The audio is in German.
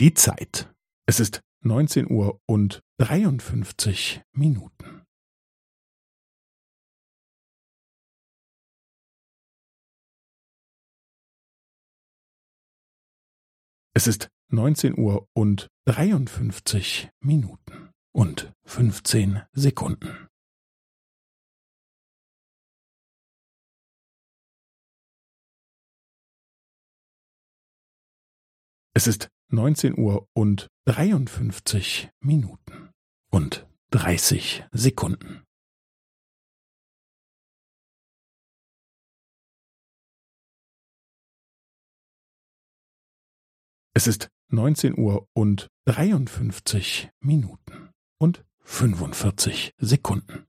Die Zeit. Es ist neunzehn Uhr und dreiundfünfzig Minuten. Es ist neunzehn Uhr und dreiundfünfzig Minuten und fünfzehn Sekunden. Es ist neunzehn Uhr und dreiundfünfzig Minuten und dreißig Sekunden. Es ist neunzehn Uhr und dreiundfünfzig Minuten und fünfundvierzig Sekunden.